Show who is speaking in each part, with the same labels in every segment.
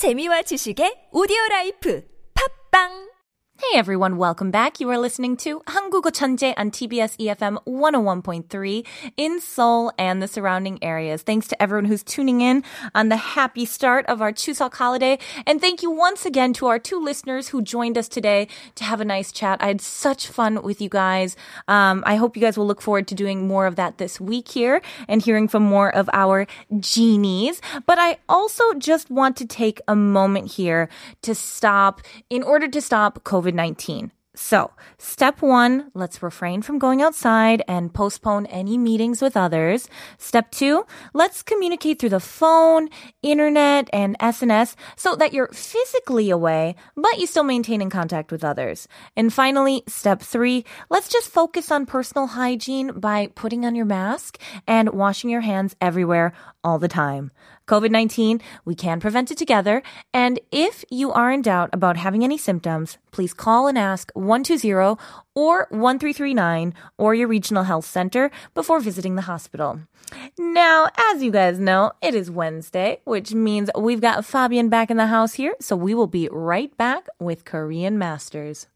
Speaker 1: 재미와 지식의 오디오 라이프. 팝빵
Speaker 2: Hey everyone, welcome back. You are listening to 한국어 천재 on TBS EFM 101.3 in Seoul and the surrounding areas. Thanks to everyone who's tuning in on the happy start of our Chuseok holiday. And thank you once again to our two listeners who joined us today to have a nice chat. I had such fun with you guys. Um, I hope you guys will look forward to doing more of that this week here and hearing from more of our genies. But I also just want to take a moment here to stop, in order to stop COVID 19. So, step one, let's refrain from going outside and postpone any meetings with others. Step two, let's communicate through the phone, internet, and SNS so that you're physically away, but you still maintain in contact with others. And finally, step three, let's just focus on personal hygiene by putting on your mask and washing your hands everywhere all the time. COVID 19, we can prevent it together. And if you are in doubt about having any symptoms, please call and ask 120 or 1339 or your regional health center before visiting the hospital. Now, as you guys know, it is Wednesday, which means we've got Fabian back in the house here. So we will be right back with Korean Masters.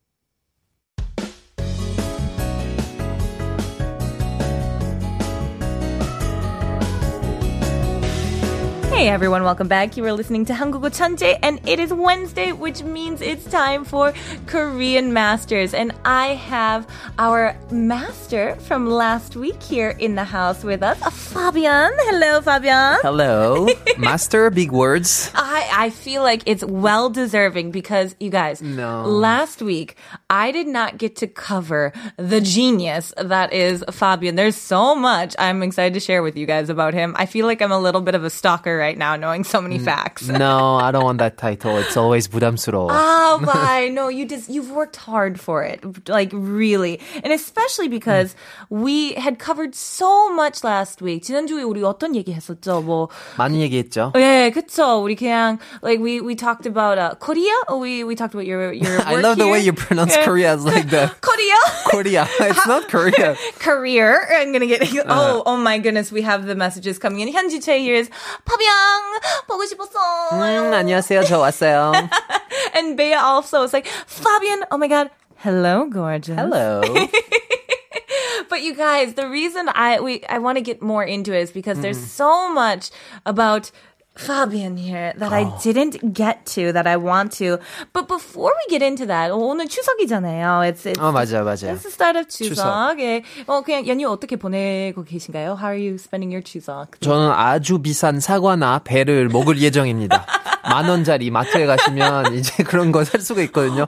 Speaker 2: Hey everyone, welcome back. You are listening to Hangugo Chanje, and it is Wednesday, which means it's time for Korean Masters. And I have our master from last week here in the house with us, uh, Fabian. Hello, Fabian.
Speaker 3: Hello, master. Big words.
Speaker 2: I I feel like it's well deserving because you guys.
Speaker 3: No.
Speaker 2: Last week I did not get to cover the genius that is Fabian. There's so much I'm excited to share with you guys about him. I feel like I'm a little bit of a stalker right now, knowing so many facts.
Speaker 3: No, I don't want that title. It's always 부담스러워.
Speaker 2: Oh, why? No, you just you've worked hard for it, like really, and especially because we had covered so much last week. 지난주에 우리 어떤 얘기 했었죠? 뭐
Speaker 3: 많이 얘기했죠.
Speaker 2: 예, 그쵸. 우리 그냥 like we we talked about uh, Korea. Oh, we we talked about your your.
Speaker 3: I
Speaker 2: work
Speaker 3: love the
Speaker 2: here.
Speaker 3: way you pronounce
Speaker 2: Yeah.
Speaker 3: Korea as like the
Speaker 2: Korea.
Speaker 3: Korea. It's not Korea.
Speaker 2: Career. I'm gonna get.
Speaker 3: Uh.
Speaker 2: Oh, oh my goodness. We have the messages coming in. 현지 Che here is 파 비앙 보고 싶었어.
Speaker 3: 음, 안녕하세요. 저 왔어요.
Speaker 2: And Bea also is like Fabian. Oh my god. Hello, gorgeous.
Speaker 3: Hello.
Speaker 2: But you guys, the reason I we I want to get more into it is because there's
Speaker 3: Mm-hmm.
Speaker 2: so much about Fabian here that I
Speaker 3: Oh.
Speaker 2: didn't get to that I want to. But before we get into that, 어, 오늘 추석이잖아요. It's it's
Speaker 3: 어 맞아 맞아.
Speaker 2: It's the start of 추석.
Speaker 3: 추석.
Speaker 2: 예. 어 그냥 연휴 어떻게 보내고 계신가요? How are you spending your 추석?
Speaker 3: 저는 아주 비싼 사과나 배를 먹을 예정입니다. 만 원짜리 마트에 가시면 이제 그런 거 살 수가 있거든요.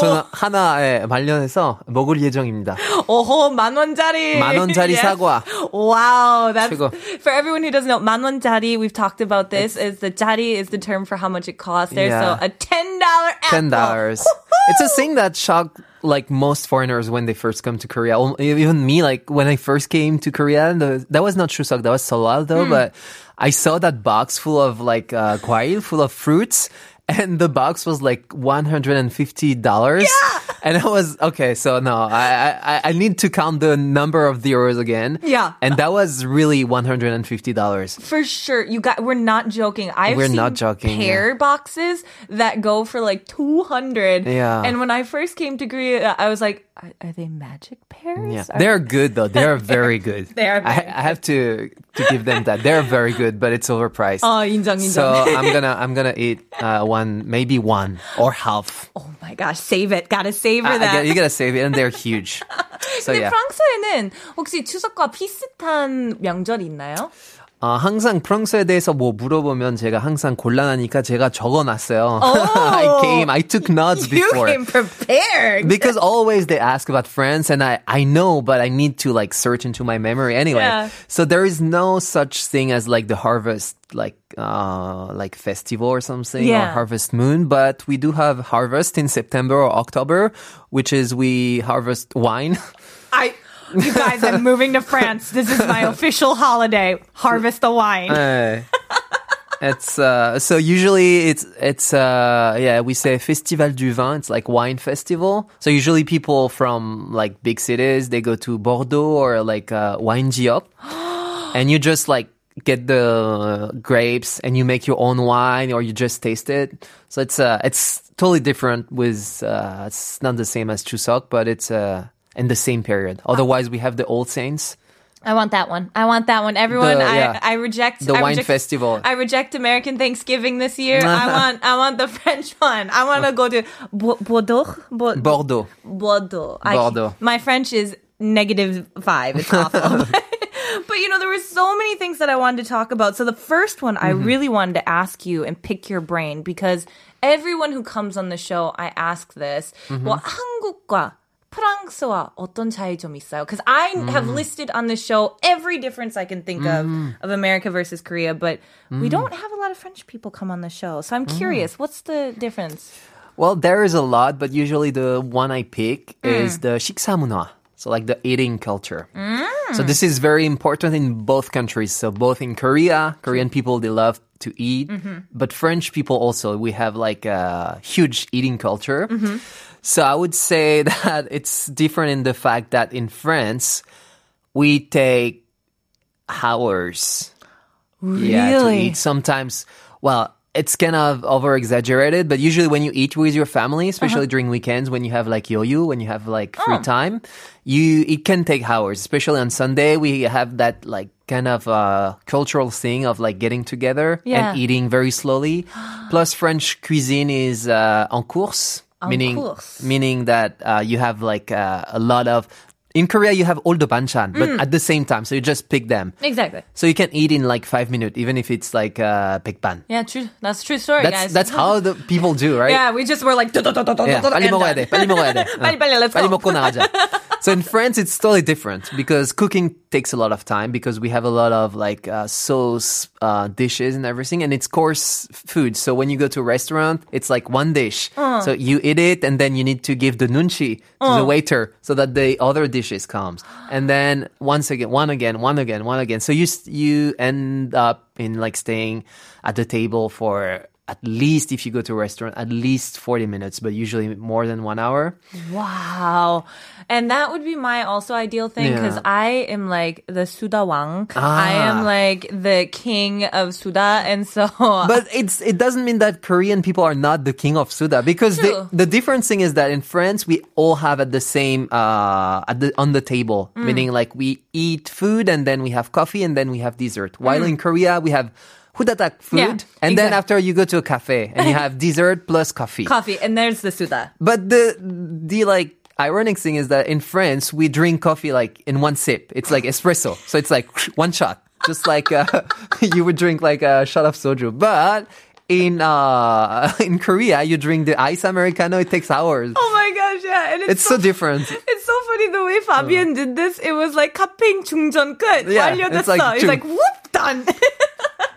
Speaker 3: 저는 하나에 관련해서 먹을 예정입니다.
Speaker 2: 오호 만 원짜리.
Speaker 3: 만 원짜리
Speaker 2: Yes.
Speaker 3: 사과.
Speaker 2: Wow, that's
Speaker 3: 최고.
Speaker 2: for everyone who doesn't know. 만 원짜리, we've talked about this. is, is the jari is the term for how much it costs there.
Speaker 3: Yeah.
Speaker 2: So a ten dollar
Speaker 3: ten dollars. It's a thing that shocked like most foreigners when they first come to Korea. Even me, like when I first came to Korea, the, that was not Chuseok, that was Seollal though. Mm. But I saw that box full of like uh, 과일, full of fruits. And the box was like one hundred and fifty dollars, Yeah. and I was okay. So no, I, I I need to count the number of the euros again.
Speaker 2: Yeah.
Speaker 3: and that was really one hundred and fifty dollars.
Speaker 2: For sure, you got. We're not joking. I've
Speaker 3: We're
Speaker 2: seen
Speaker 3: not joking,
Speaker 2: Pear boxes that go for like two hundred.
Speaker 3: Yeah.
Speaker 2: And when I first came to Korea, I was like, "Are, are they magic pears?
Speaker 3: Yeah,
Speaker 2: Are-
Speaker 3: they're good though. They're very good.
Speaker 2: They are
Speaker 3: I,
Speaker 2: very
Speaker 3: I have to to give them that. They're very good, but it's overpriced.
Speaker 2: 어 인정 인정.
Speaker 3: So I'm gonna I'm gonna eat uh, one, maybe one or half.
Speaker 2: oh my gosh, save it. Gotta savor
Speaker 3: I- I
Speaker 2: that.
Speaker 3: get- you gotta save it, and they're huge. So
Speaker 2: 근데
Speaker 3: yeah.
Speaker 2: 프랑스에는 혹시 추석과 비슷한 명절이 있나요?
Speaker 3: 어, 항상 프랑스에 대해서 뭐 물어보면 제가 항상 곤란하니까 제가 적어놨어요. I came, I took notes
Speaker 2: You
Speaker 3: before.
Speaker 2: came prepared.
Speaker 3: because always they ask about France and I, I know, but I need to like search into my memory anyway.
Speaker 2: Yeah.
Speaker 3: So there is no such thing as like the harvest, like, uh, like festival or something
Speaker 2: Yeah.
Speaker 3: or harvest moon, but we do have harvest in September or October, which is we harvest wine.
Speaker 2: I, you guys, I'm moving to France. This is my official holiday. Harvest the wine.
Speaker 3: Uh, It's uh so usually it's it's uh yeah we say Festival du Vin it's like wine festival so usually people from like big cities they go to Bordeaux or like uh, wine Giop and you just like get the grapes and you make your own wine or you just taste it. So it's uh it's totally different with uh it's not the same as Chuseok, but it's uh in the same period. Otherwise, we have the All Saints.
Speaker 2: I want that one. I want that one. Everyone,
Speaker 3: the, yeah.
Speaker 2: I, I reject
Speaker 3: the
Speaker 2: I
Speaker 3: wine
Speaker 2: reject,
Speaker 3: festival.
Speaker 2: I reject American Thanksgiving this year. I want, I want the French one. I want to go to Bordeaux. Bordeaux. Bordeaux.
Speaker 3: Bordeaux.
Speaker 2: Bordeaux. I, my French is negative five. It's awful. but you know, there were so many things that I wanted to talk about. So the first one,
Speaker 3: mm-hmm.
Speaker 2: I really wanted to ask you and pick your brain because everyone who comes on the show, I ask this.
Speaker 3: Mm-hmm.
Speaker 2: well, 한국과 프랑스와 어떤 차이점이 있어요? Because I have
Speaker 3: Mm.
Speaker 2: listed on the show every difference I can think of of America versus Korea, but
Speaker 3: Mm.
Speaker 2: we don't have a lot of French people come on the show. So I'm curious, what's the difference?
Speaker 3: Well, there is a lot, but usually the one I pick
Speaker 2: Mm.
Speaker 3: is the 식사 문화. So like the eating culture. So this is very important in both countries. So both in Korea, Korean people they love to eat,
Speaker 2: Mm-hmm.
Speaker 3: but French people also we have like a huge eating culture.
Speaker 2: Mm-hmm.
Speaker 3: So I would say that it's different in the fact that in France we take hours yeah, to
Speaker 2: Really?
Speaker 3: eat. Sometimes, well, it's kind of over exaggerated, but usually when you eat with your family, especially during weekends, when you have like yo-yo, when you have like free time, you it can take hours. Especially on Sunday, we have that like kind of uh, cultural thing of like getting together
Speaker 2: Yeah.
Speaker 3: and eating very slowly. Plus, French cuisine is uh, en course, meaning meaning that uh, you have like uh, a lot of. In Korea, you have all the banchan, but at the same time, so you just pick them.
Speaker 2: Exactly.
Speaker 3: So you can eat in like five minutes, even if it's like uh, 백반.
Speaker 2: Yeah, true. That's a true story,
Speaker 3: That's
Speaker 2: guys.
Speaker 3: that's how the people do, right?
Speaker 2: Yeah, we just were like.
Speaker 3: Yeah, 빨리 먹어야 돼. 빨리 먹어야 돼.
Speaker 2: 빨리 빨리 let's
Speaker 3: 빨리
Speaker 2: go.
Speaker 3: 먹고 나가자. So in France, it's totally different because cooking takes a lot of time because we have a lot of like uh, sauce uh, dishes and everything, and it's course food. So when you go to a restaurant, it's like one dish. So you eat it, and then you need to give the nunchi to the waiter so that the other dishes comes, and then once again, one again, one again, one again. So you you end up in like staying at the table for. At least if you go to a restaurant, at least 40 minutes, but usually more than one hour.
Speaker 2: Wow. And that would be my also ideal thing because
Speaker 3: Yeah.
Speaker 2: I am like the Suda Wang. I am
Speaker 3: Ah.
Speaker 2: like the king of Suda. And so.
Speaker 3: But it's it doesn't mean that Korean people are not the king of Suda because the the different thing is that in France we all have at the same uh at the on the table
Speaker 2: Mm.
Speaker 3: meaning like we eat food and then we have coffee and then we have dessert while in Korea we have hudadak food
Speaker 2: Mm. Yeah,
Speaker 3: and then
Speaker 2: exact-
Speaker 3: after you go to a cafe and you have dessert plus coffee.
Speaker 2: coffee. And there's the Suda.
Speaker 3: But the the like ironic thing is that in France we drink coffee like in one sip. It's like espresso. So it's like one shot. Just like uh, you would drink like a shot of soju. But in uh in Korea you drink the ice americano it takes hours.
Speaker 2: Oh my gosh, yeah. And it's,
Speaker 3: It's so different.
Speaker 2: It's so funny the way Fabian did this. It was like 카페인 충전 끝.
Speaker 3: Yeah,
Speaker 2: 완료됐어.
Speaker 3: it's like
Speaker 2: He's
Speaker 3: 중-
Speaker 2: like, whoop, done.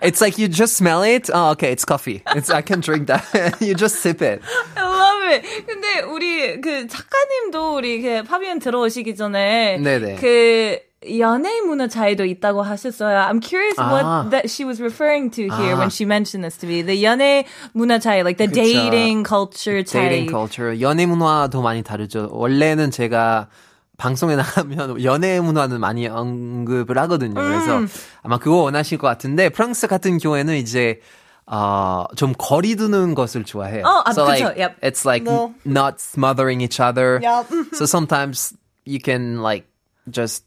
Speaker 3: It's like you just smell it. Oh, okay, it's coffee. It's I can drink that. you just sip it.
Speaker 2: I love it. 근데 우리 그 작가님도 우리 그 파비안 들어오시기 전에
Speaker 3: 네네.
Speaker 2: 그 연애 문화 차이도 있다고 하셨어요. I'm curious
Speaker 3: 아.
Speaker 2: what that she was referring to here
Speaker 3: 아.
Speaker 2: when she mentioned this to me. The 연애 문화 차이, like the
Speaker 3: 그쵸.
Speaker 2: dating culture 차이.
Speaker 3: dating culture, 연애 문화도 많이 다르죠. 원래는 제가 방송에 나가면 연애 문화는 많이 언급을 하거든요. 그래서 아마 그거 원하실 것 같은데 프랑스 같은 경우에는 이제 어, 좀 거리 두는 것을 좋아해요.
Speaker 2: 어, 아,
Speaker 3: so
Speaker 2: 그쵸.
Speaker 3: like
Speaker 2: Yep.
Speaker 3: it's like
Speaker 2: 뭐.
Speaker 3: not smothering each other.
Speaker 2: Yep.
Speaker 3: so sometimes you can like just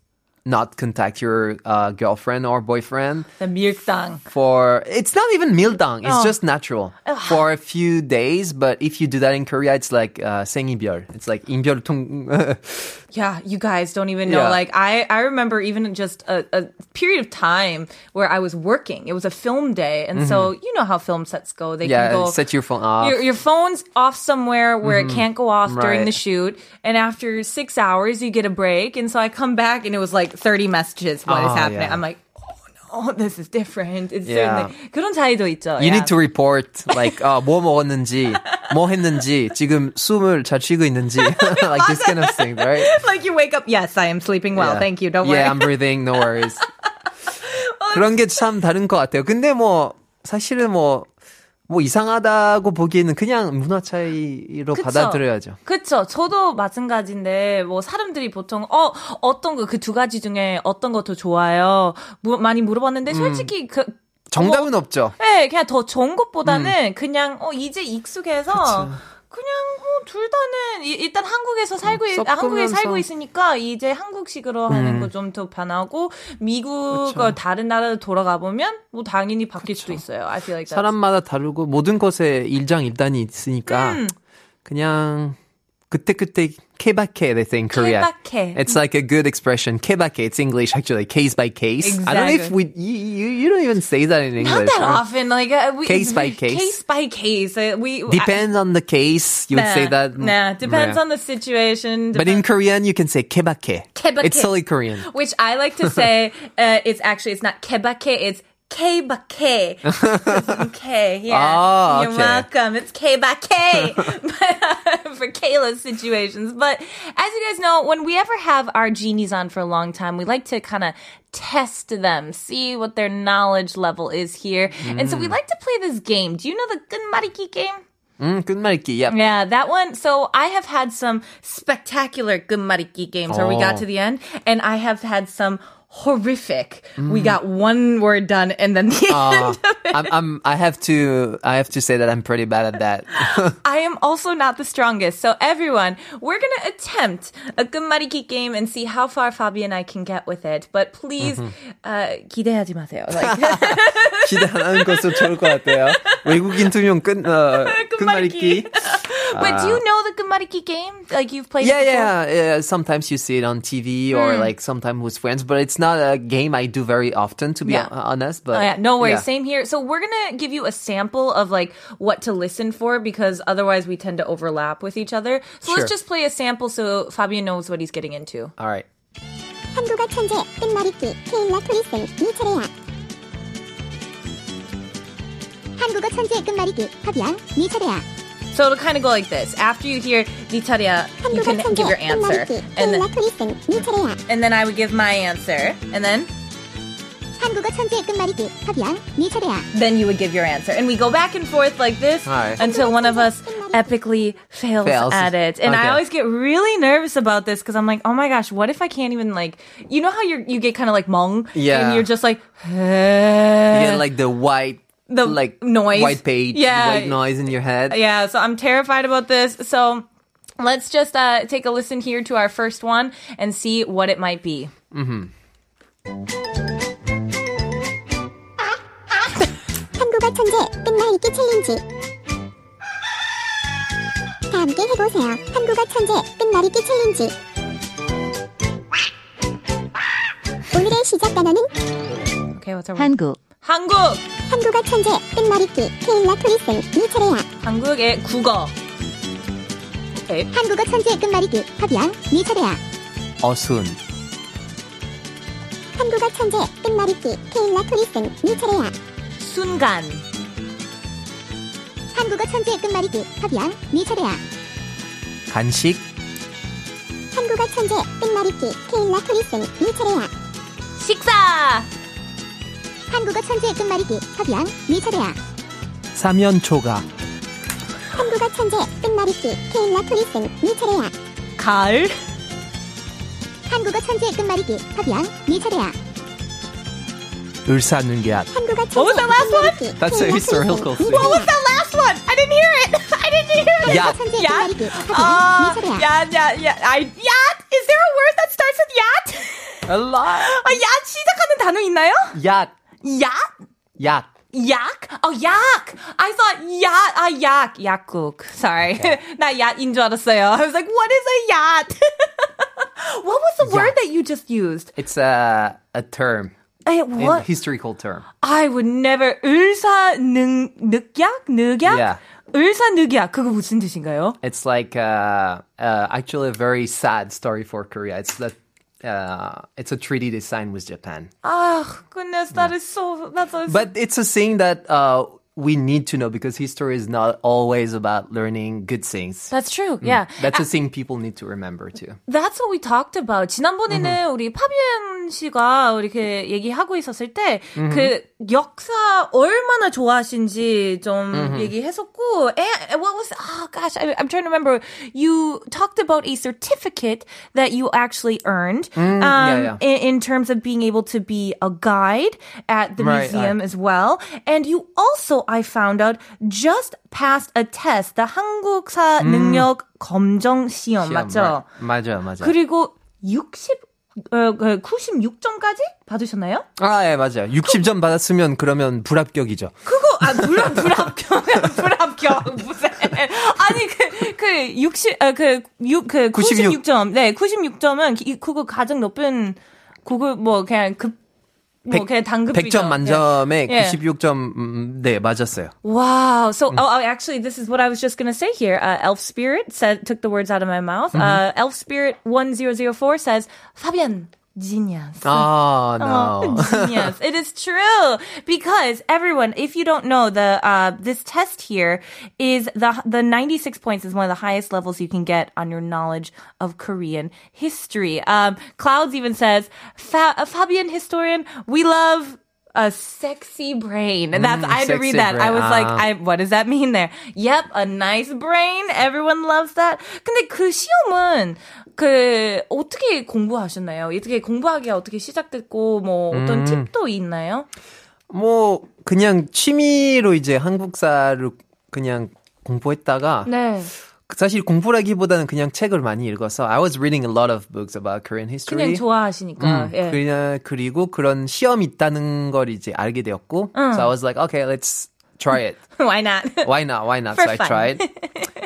Speaker 3: not contact your uh, girlfriend or boyfriend
Speaker 2: The 밀당.
Speaker 3: for it's not even mildang it's
Speaker 2: Oh.
Speaker 3: just natural for a few days but if you do that in korea it's like uh, 생이별 it's like 인별통
Speaker 2: Yeah, you guys don't even know.
Speaker 3: Yeah.
Speaker 2: Like I, I remember even just a, a period of time where I was working. It was a film day, and so you know how film sets go. They
Speaker 3: Mm-hmm. yeah
Speaker 2: can go
Speaker 3: set your phone off
Speaker 2: your, your phone's off somewhere where it can't go off during the shoot. And after six hours, you get a break. And so I come back and it was like 30 messages. What is
Speaker 3: Oh,
Speaker 2: happening?
Speaker 3: yeah.
Speaker 2: I'm like, oh this is different. It's
Speaker 3: Yeah.
Speaker 2: certainly 그런 차이도 있죠.
Speaker 3: you
Speaker 2: yeah.
Speaker 3: need to report like uh, 뭐 먹었는지 뭐 했는지 지금 숨을 잘 쉬고 있는지 like this kind of thing right
Speaker 2: like you wake up, yes, I am sleeping well.
Speaker 3: Yeah.
Speaker 2: Thank you. Don't worry.
Speaker 3: yeah I'm breathing no worries 그런 게 참 다른 것 같아요 근데 뭐 사실은 뭐 뭐 이상하다고 보기에는 그냥 문화 차이로
Speaker 2: 그쵸.
Speaker 3: 받아들여야죠.
Speaker 2: 그쵸. 저도 마찬가지인데, 뭐, 사람들이 보통, 어, 어떤 거, 그 두 가지 중에 어떤 거 더 좋아요? 무- 많이 물어봤는데, 솔직히 그,
Speaker 3: 정답은 없죠.
Speaker 2: 네, 그냥 더 좋은 것보다는 그냥, 어, 이제 익숙해서,
Speaker 3: 그쵸.
Speaker 2: 그냥, 어, 둘 다는, 이- 일단 한국에서 살고, 있, 아, 한국에. 살고 있으니까, 이제 한국식으로 하는 거 좀더 편하고, 미국, 어, 다른 나라로 돌아가 보면, 뭐, 당연히 바뀔 수도 있어요. I feel like that.
Speaker 3: 사람마다 다르고 모든 것에 일장일단이 있으니까
Speaker 2: 음.
Speaker 3: 그냥 그때그때 케바케 they say in Korea.
Speaker 2: 케바케.
Speaker 3: It's like a good expression. 케바케. It's English actually. Case by case. I don't know if we you, you, you don't even say that in
Speaker 2: Not
Speaker 3: English.
Speaker 2: that
Speaker 3: right?
Speaker 2: often, like uh, we,
Speaker 3: Case by case.
Speaker 2: Case by case. Uh, we
Speaker 3: Depends on the case. You would
Speaker 2: nah,
Speaker 3: say that.
Speaker 2: Nah, depends
Speaker 3: Yeah.
Speaker 2: on the situation.
Speaker 3: But in Korean, you can say 케바케.
Speaker 2: 케바케.
Speaker 3: It's solely Korean.
Speaker 2: which I like to say, uh, it's actually it's not kebake, it's K-ba-K. K, yeah.
Speaker 3: Ah,
Speaker 2: You're
Speaker 3: okay.
Speaker 2: welcome. It's K-ba-K for Kayla's situations. But as you guys know, when we ever have our genies on for a long time, we like to kind of test them, see what their knowledge level is here. And so we
Speaker 3: Mm.
Speaker 2: like to play this game. Do you know the Gunmariki game?
Speaker 3: 음, 끝말잇기. Yep.
Speaker 2: Yeah, that one. So I have had some spectacular Gunmariki games where we got
Speaker 3: Oh.
Speaker 2: to the end, and I have had some horrific. We got one word done, and then the
Speaker 3: Uh,
Speaker 2: end of it.
Speaker 3: I'm, I'm, I have to, I have to say that I'm pretty bad at that.
Speaker 2: I am also not the strongest. So everyone, we're gonna attempt a Gunmariki game and see how far Fabi and I can get with it. But please, uh, 기대하지 마세요. Like,
Speaker 3: 기대 안 하는 것도 좋을 것 같아요. 외국인 투명 끝, 어, 끝말잇기.
Speaker 2: Wait, do you know the Gunmariki game? Like you've played
Speaker 3: Yeah,
Speaker 2: it before?
Speaker 3: yeah, yeah. Sometimes you see it on TV or
Speaker 2: Hmm.
Speaker 3: like sometimes with friends, but it's not a game I do very often, to be
Speaker 2: yeah.
Speaker 3: honest. But
Speaker 2: oh, yeah. no worries.
Speaker 3: Yeah.
Speaker 2: Same here. So we're gonna give you a sample of like what to listen for because otherwise we tend to overlap with each other. So
Speaker 3: sure.
Speaker 2: let's just play a sample so Fabian knows what he's getting into.
Speaker 3: All right.
Speaker 4: 한국어 천재 끝말잇기 Fabian 천재 끝말잇기 차례야.
Speaker 2: So it'll kind of go like this. After you hear Nitaria, you can give your answer. And then, and then I would give my answer. And then then you would give your answer. And we go back and forth like this
Speaker 3: Hi.
Speaker 2: until one of us epically fails,
Speaker 3: fails.
Speaker 2: at it. And
Speaker 3: okay.
Speaker 2: I always get really nervous about this because I'm like, oh my gosh, what if I can't even like, you know how you you get kind of like mong?
Speaker 3: Yeah.
Speaker 2: And you're just like, eh.
Speaker 3: you get like the white
Speaker 2: The
Speaker 3: like
Speaker 2: noise.
Speaker 3: white page,
Speaker 2: Yeah.
Speaker 3: white noise in your head.
Speaker 2: Yeah, so I'm terrified about this. So let's just uh, take a listen here to our first one and see what it might be.
Speaker 4: 한국어 천재 끝말잇기 챌린지 다 함께 해보세요 한국어 천재 끝말잇기 챌린지 오늘의 시작 단어는
Speaker 2: Okay, what's our word?
Speaker 5: 한국,
Speaker 2: 한국.
Speaker 4: 한국어 천재 끝말잇기 케일라 토리슨 니 차례야
Speaker 2: 한국의 국어. Okay.
Speaker 4: 한국어 천재 끝말잇기 니 차례야
Speaker 3: 어순,
Speaker 4: 한국어 천재 끝말잇기 케일라 토리슨 니 차례야
Speaker 2: 순간.
Speaker 4: 한국어 천재 끝말잇기 니 차례야
Speaker 3: 간식,
Speaker 4: 한국어 천재 끝말잇기 케일라 토리슨 니 차례야
Speaker 2: 식사.
Speaker 4: 한국어 천재의 끝말잇기 석양 미철이야
Speaker 3: 삼연초가
Speaker 4: 한국어 천재 끝말잇기 케일라 클리슨 미철이야
Speaker 2: 가을
Speaker 4: 한국어 천재의 끝말잇기 석양 미철이야
Speaker 3: 울산 능계앗
Speaker 4: 한국어 천재
Speaker 2: What
Speaker 4: was the last one?
Speaker 3: That's
Speaker 4: so
Speaker 3: historical.
Speaker 2: What was the last one? I didn't hear it. I didn't hear it.
Speaker 4: Yeah. Yeah.
Speaker 2: Uh, yeah. Yeah. Yeah. I, yacht. Is there a word that starts with yacht?
Speaker 3: A lot.
Speaker 2: 아, 야 시작하는 단어 있나요?
Speaker 3: 야
Speaker 2: Yacht?
Speaker 3: 약.
Speaker 2: yak? Oh, yak. I thought yacht. Ah, yak. 약국. Sorry. Not yacht인 줄 알았어요. I was like, what is a yacht? what was the word
Speaker 3: Yacht.
Speaker 2: that you just used?
Speaker 3: It's a a term,
Speaker 2: Eh,
Speaker 3: a
Speaker 2: what?
Speaker 3: historical term.
Speaker 2: I would never. 을사능, 늑약? 늑약?
Speaker 3: Yeah.
Speaker 2: 을사늑약. 그거 무슨 뜻인가요?
Speaker 3: It's like uh, uh, actually a very sad story for Korea. It's that uh, it's a treaty they signed with Japan.
Speaker 2: Ah, goodness, that is so, that's so,
Speaker 3: But it's a thing that uh, we need to know because history is not always about learning good things.
Speaker 2: That's true. Mm. Yeah.
Speaker 3: That's a thing people need to remember too.
Speaker 2: That's what we talked about. 지난번에는 mm-hmm. 우리 파비앙 씨가 이렇게 얘기하고 있었을 때그 mm-hmm. 역사 얼마나 좋아하신지 좀 mm-hmm. 얘기했었고 and what was oh gosh I, am trying to remember you talked about a certificate that you actually earned mm, um,
Speaker 3: yeah, yeah.
Speaker 2: In, in, terms of being able to be a guide at the
Speaker 3: right,
Speaker 2: museum as well and you also I found out just passed a test the 한국사 능력 검정 시험,
Speaker 3: 시험,
Speaker 2: 맞죠?
Speaker 3: 마- 맞아요, 맞아요.
Speaker 2: 그리고 60 어, 그 96점까지 받으셨나요?
Speaker 3: 아, 예, 맞아요. 60점 받았으면 그러면 불합격이죠.
Speaker 2: 그거 아 물론 불합격 불합격 무슨 아니 그 그 60, 아, 그그그
Speaker 3: 96.
Speaker 2: 96 점 네 96점은 이- 그거 가장 높은 그거 뭐 그냥 급 뭐
Speaker 3: 백-
Speaker 2: 그냥 단급이죠.
Speaker 3: 100점 만점에
Speaker 2: 예.
Speaker 3: 96점, 음, 네, 맞았어요.
Speaker 2: Wow. So, oh, oh, actually, this is what I was just going to say here. Uh, Elf Spirit said, took the words out of my mouth. Uh, Elf Spirit 1004 says, Fabian, genius. Oh,
Speaker 3: no.
Speaker 2: genius. it is true because everyone, if you don't know, the uh, this test here is the the 96 points is one of the highest levels you can get on your knowledge of Korean history. Um, Clouds even says, Fa- Fabian historian, we love. A sexy brain. And that's, I had to read that. I
Speaker 3: brain.
Speaker 2: was like,
Speaker 3: Ah.
Speaker 2: I, what does that mean there? Yep, a nice brain. Everyone loves that. 근데 그 시험은 그 어떻게 공부하셨나요? 어떻게 공부하기가 어떻게 시작됐고 뭐 어떤 팁도 있나요?
Speaker 3: 뭐, 그냥 취미로 이제 한국사를 그냥 공부했다가,
Speaker 2: 네.
Speaker 3: 사실 공부라기보다는 그냥 책을 많이 읽어서, I was reading a lot of books about Korean history.
Speaker 2: 그냥 좋아하시니까.
Speaker 3: 음,
Speaker 2: 예.
Speaker 3: 그냥 그리고 그런 시험이 있다는 걸 이제 알게 되었고, so I was like, okay, let's try it.
Speaker 2: Why not?
Speaker 3: Why not? Why not?
Speaker 2: For
Speaker 3: so I tried.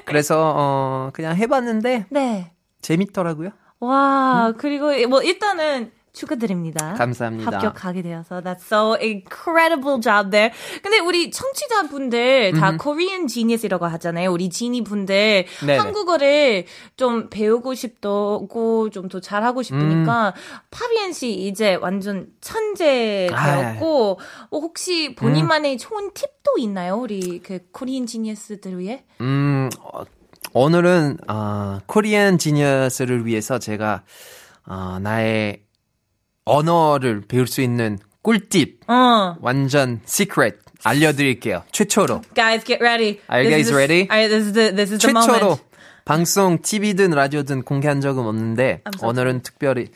Speaker 3: 그래서 어 그냥 해봤는데
Speaker 2: 네.
Speaker 3: 재밌더라고요.
Speaker 2: 와, 그리고 뭐 일단은 축하드립니다.
Speaker 3: 감사합니다.
Speaker 2: 합격하게 되어서 that's so incredible job there. 근데 우리 청취자분들 다 Korean genius이라고 하잖아요. 우리 지니 분들. 한국어를 좀 배우고 싶고 좀 더 잘하고 싶으니까 파비엔 씨 이제 완전 천재
Speaker 3: 아.
Speaker 2: 되었고 어, 혹시 본인만의 좋은 팁도 있나요? 우리 그 코리안 지니어스들 위해?
Speaker 3: 음 어, 오늘은 어, 코리안 지니어스를 위해서 제가 어, 나의 언어를 배울 수 있는 꿀팁
Speaker 2: 어.
Speaker 3: 완전 시크릿 알려드릴게요. 최초로
Speaker 2: Guys, get ready.
Speaker 3: Are you guys ready?
Speaker 2: Right, this is the this is the
Speaker 3: 최초로
Speaker 2: moment.
Speaker 3: 방송 TV든 라디오든 공개한 적은 없는데 오늘은 특별히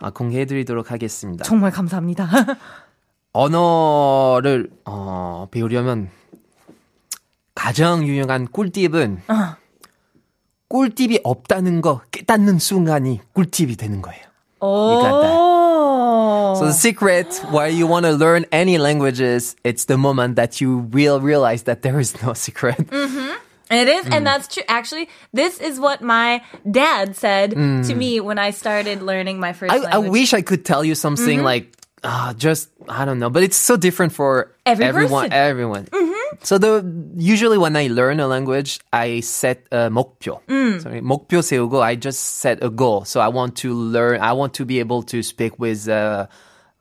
Speaker 3: 아, 공개해드리도록 하겠습니다.
Speaker 2: 정말 감사합니다.
Speaker 3: 언어를 어, 배우려면 가장 유용한 꿀팁은
Speaker 2: 어.
Speaker 3: 꿀팁이 없다는 거 깨닫는 순간이 꿀팁이 되는 거예요.
Speaker 2: 오.
Speaker 3: So the secret why you want to learn any languages, it's the moment that you will realize that there is no secret. Mm-hmm.
Speaker 2: And it is, and mm. that's true. Actually, this is what my dad said to mm. me when I started learning my first
Speaker 3: I, I wish I could tell you something mm-hmm. like uh, just I don't know, but it's so different for
Speaker 2: Every
Speaker 3: everyone.
Speaker 2: person.
Speaker 3: Everyone. Mm-hmm. So the usually when I learn a language, I set a 목표. Sorry, 목표 세우고 I just set a goal. So I want to learn. I want to be able to speak with. Uh,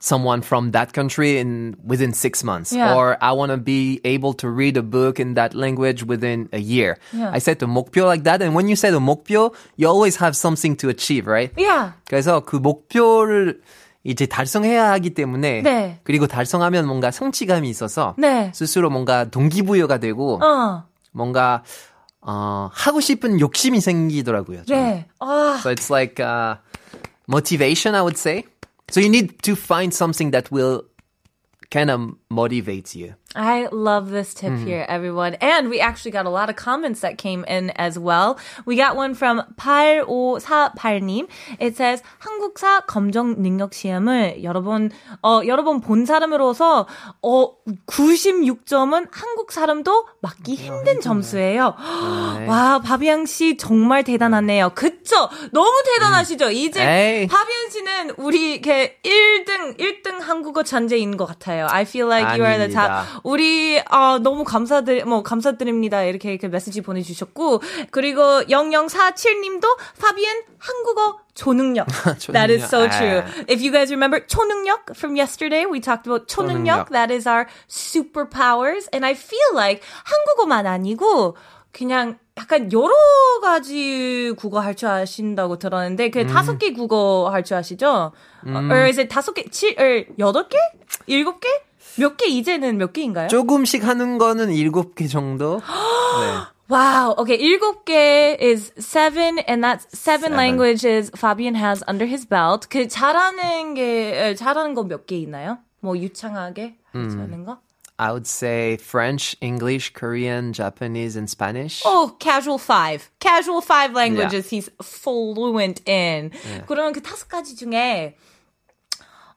Speaker 3: Someone from that country in within six months,
Speaker 2: Yeah.
Speaker 3: or I want to be able to read a book in that language within a year.
Speaker 2: Yeah.
Speaker 3: I set a 목표 like that, and when you set a 목표, you always have something to achieve, right?
Speaker 2: yeah.
Speaker 3: 그래서 그 목표를 이제 달성해야 하기 때문에
Speaker 2: 네.
Speaker 3: 그리고 달성하면 뭔가 성취감이 있어서
Speaker 2: 네.
Speaker 3: 스스로 뭔가 동기부여가 되고
Speaker 2: 어.
Speaker 3: 뭔가 어, 하고 싶은 욕심이 생기더라고요. 저는.
Speaker 2: 네. 아.
Speaker 3: So it's like uh, motivation, I would say. So you need to find something that will kind of motivate you.
Speaker 2: I love this tip here, everyone. And we actually got a lot of comments that came in as well. We got one from 8548님. It says, 한국사 검정 능력 시험을 여러 번, 어, 여러 번 본 사람으로서, 어, 96점은 한국 사람도 맞기 힘든 점수예요. 와, 바비앙 씨 정말 대단하네요. 그쵸? 너무 대단하시죠? 이제. 바비앙 씨는 우리 이렇게 1등, 1등 한국어 천재인 것 같아요. I feel like you are the top. 우리 아 너무 감사드 뭐 감사드립니다 이렇게 이렇게 메시지 보내 주셨고 그리고 0047 님도 파비엔 한국어 초능력. That is so
Speaker 3: 초능력.
Speaker 2: true.
Speaker 3: 아.
Speaker 2: If you guys remember 초능력 from yesterday, we talked about 초능력. That is our superpowers, and I feel like 한국어만 아니고 그냥 약간 여러 가지 국어 할 줄 아신다고 들었는데 그 다섯 개 국어 할 줄 아시죠? or is it 다섯 개, 칠, or 여덟 개? 일곱 개? 몇 개 이제는 몇 개인가요?
Speaker 3: 조금씩 하는 거는 일곱 개 정도. 네.
Speaker 2: Wow. Okay, 일곱 개 is seven, and that's seven,
Speaker 3: Seven.
Speaker 2: languages Fabian has under his belt. 그 잘하는 게 에, 잘하는 거 몇 개 있나요? 뭐 유창하게 하는 거?
Speaker 3: I would say French, English, Korean, Japanese, and Spanish.
Speaker 2: Oh, casual five. Casual five languages he's fluent in. 그러면 그 다섯 가지 중에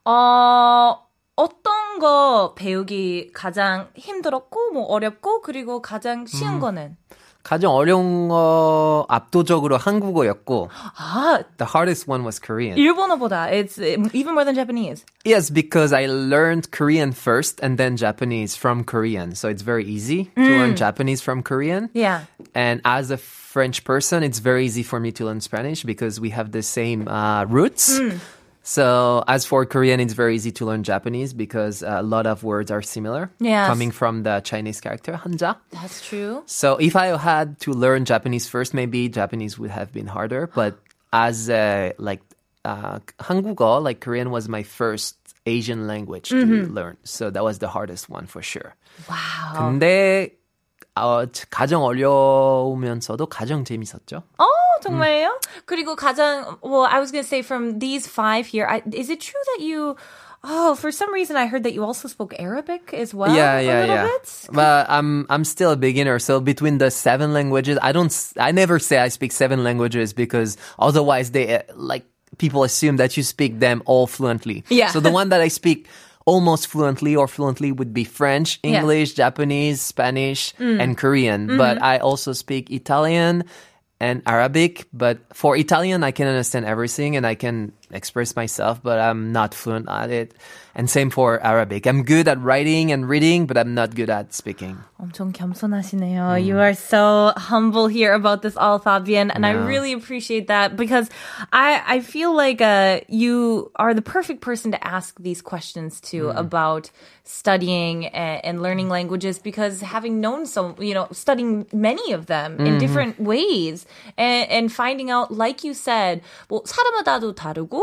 Speaker 2: 어 어떤 거 배우기 가장 힘들었고 뭐 어렵고 그리고 가장 쉬운 거는
Speaker 3: 가장 어려운 거 압도적으로 한국어였고
Speaker 2: 아
Speaker 3: the hardest one was Korean.
Speaker 2: 일본어보다 it's even more than Japanese.
Speaker 3: Yes, because I learned Korean first and then Japanese from Korean. So it's very easy to learn Japanese from Korean.
Speaker 2: Yeah.
Speaker 3: And as a French person, it's very easy for me to learn Spanish because we have the same uh, roots. So as for Korean, it's very easy to learn Japanese because a lot of words are similar
Speaker 2: Yes.
Speaker 3: coming from the Chinese character hanja.
Speaker 2: That's true.
Speaker 3: So if I had to learn Japanese first, maybe Japanese would have been harder. But as uh, like uh, 한국어, like Korean was my first Asian language to learn. So that was the hardest one for sure.
Speaker 2: Wow.
Speaker 3: 근데 어, 가장 어려우면서도 가장 재밌었죠.
Speaker 2: 어 정말요? 그리고 가장 well, I was gonna say from these five here, I, is it true that you? Oh, for some reason I heard that you also spoke Arabic as well.
Speaker 3: yeah,
Speaker 2: a
Speaker 3: yeah,
Speaker 2: little
Speaker 3: yeah.
Speaker 2: Bit?
Speaker 3: But I'm I'm still a beginner. So between the seven languages, I don't. s- I never say I speak seven languages because otherwise they uh, like people assume that you speak them all fluently.
Speaker 2: Yeah.
Speaker 3: So the one that I speak almost fluently or fluently would be French,
Speaker 2: Yeah. Mm.
Speaker 3: English, Japanese, Spanish, and Korean.
Speaker 2: Mm-hmm.
Speaker 3: But I also speak Italian and Arabic. But for Italian, I can understand everything and I can express myself, but I'm not fluent at it. And same for Arabic. I'm good at writing and reading, but I'm not good at speaking.
Speaker 2: 엄청 겸손하시네요. You are so humble here about this all, Fabian, and I
Speaker 3: Yeah.
Speaker 2: really appreciate that because I I feel like uh, you are the perfect person to ask these questions to about studying and, and learning languages because having known so you know studying many of them in different ways and, and finding out, like you said, 뭐 사람마다도 다르고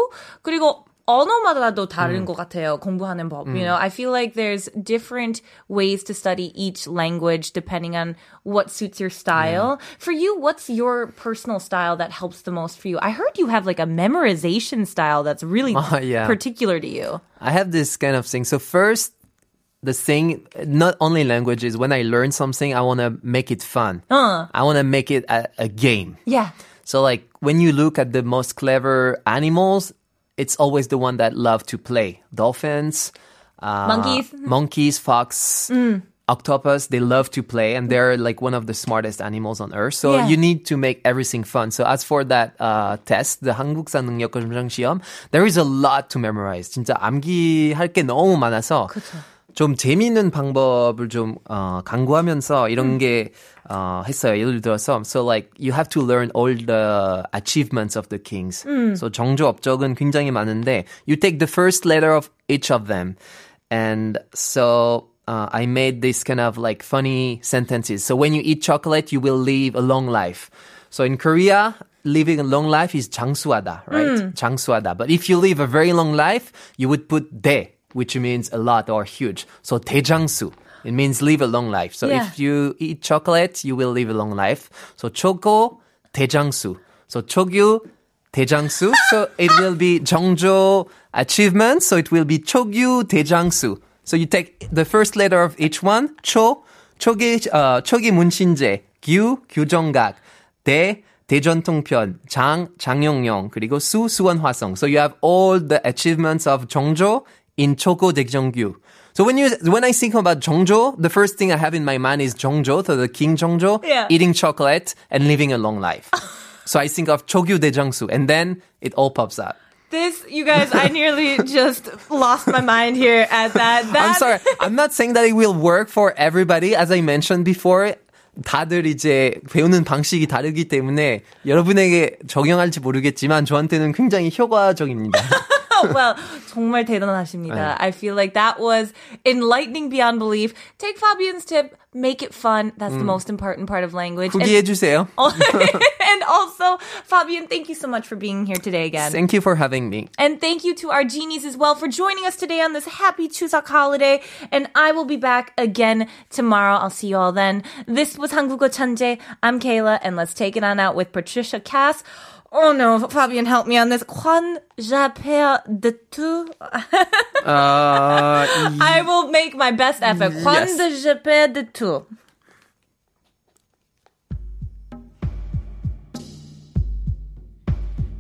Speaker 2: 그리고 언어마다도 다른 것 같아요. 공부하는 법. You know, I feel like there's different ways to study each language depending on what suits your style. For you, what's your personal style that helps the most for you? I heard you have like a memorization style that's really
Speaker 3: Oh, yeah.
Speaker 2: particular to you.
Speaker 3: I have this kind of thing. So first, the thing, not only languages, when I learn something, I want to make it fun.
Speaker 2: Uh.
Speaker 3: I want to make it a, a game.
Speaker 2: Yeah.
Speaker 3: So like when you look at the most clever animals, it's always the one that love to play. Dolphins, uh,
Speaker 2: Monkeys.
Speaker 3: monkeys, fox, octopus. They love to play, and they're like one of the smartest animals on earth. So
Speaker 2: Yeah.
Speaker 3: you need to make everything fun. So as for that uh, test, the 한국사 능력 검정 시험, there is a lot to memorize. 진짜 암기할 게 너무 많아서. 좀 재미있는 방법을 좀 어, 강구하면서 이런 게 어, 했어요. 예를 들어서 so like you have to learn all the achievements of the kings. So 정조 업적은 굉장히 많은데 you take the first letter of each of them. And so uh, I made this kind of like funny sentences. So when you eat chocolate, you will live a long life. So in Korea, living a long life is 장수하다, right? 장수하다. But if you live a very long life, you would put 대, which means a lot or huge. So 대장수. It means live a long life. So
Speaker 2: yeah.
Speaker 3: if you eat chocolate, you will live a long life. So choco 대장수. So chogyu 대장수. so it will be 정조 achievement. So it will be chogyu 대장수. So you take the first letter of each one. 초 초기 어 초기 문신제, 규 규장각, 대 대전통편, 장, 장용영, 그리고 수, 수원화성. So you have all the achievements of 정조 in 초고 대정규. So when you when I think about Jongjo, the first thing I have in my mind is Jongjo, so the King Jongjo,
Speaker 2: Yeah.
Speaker 3: eating chocolate and living a long life. so I think of Chogyu Dejangsu, and then it all pops out.
Speaker 2: This, you guys, I nearly just lost my mind here at that. that
Speaker 3: I'm sorry, I'm not saying that it will work for everybody. As I mentioned before, 다들 이제 배우는 방식이 다르기 때문에 여러분에게 적용할지 모르겠지만 저한테는 굉장히 효과적입니다.
Speaker 2: well, 정말 대단하십니다. I feel like that was enlightening beyond belief. Take Fabian's tip, make it fun. That's the most important part of language.
Speaker 3: 후기해 and, 주세요.
Speaker 2: Oh, and also, Fabian, thank you so much for being here today again.
Speaker 3: Thank you for having me.
Speaker 2: And thank you to our genies as well for joining us today on this happy Chuseok holiday. And I will be back again tomorrow. I'll see you all then. This was Hangugo Chanje. I'm Kayla, and let's take it on out with Patricia Kaas. Oh no, Fabian, help me on this. Juan j'appelle de tout.
Speaker 3: Uh,
Speaker 2: I will make my best effort. Juan
Speaker 3: Yes.
Speaker 2: de j'appelle de tout.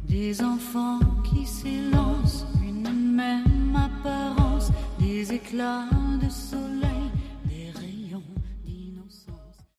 Speaker 5: Des enfants qui s'élancent, une même apparence, des éclats de.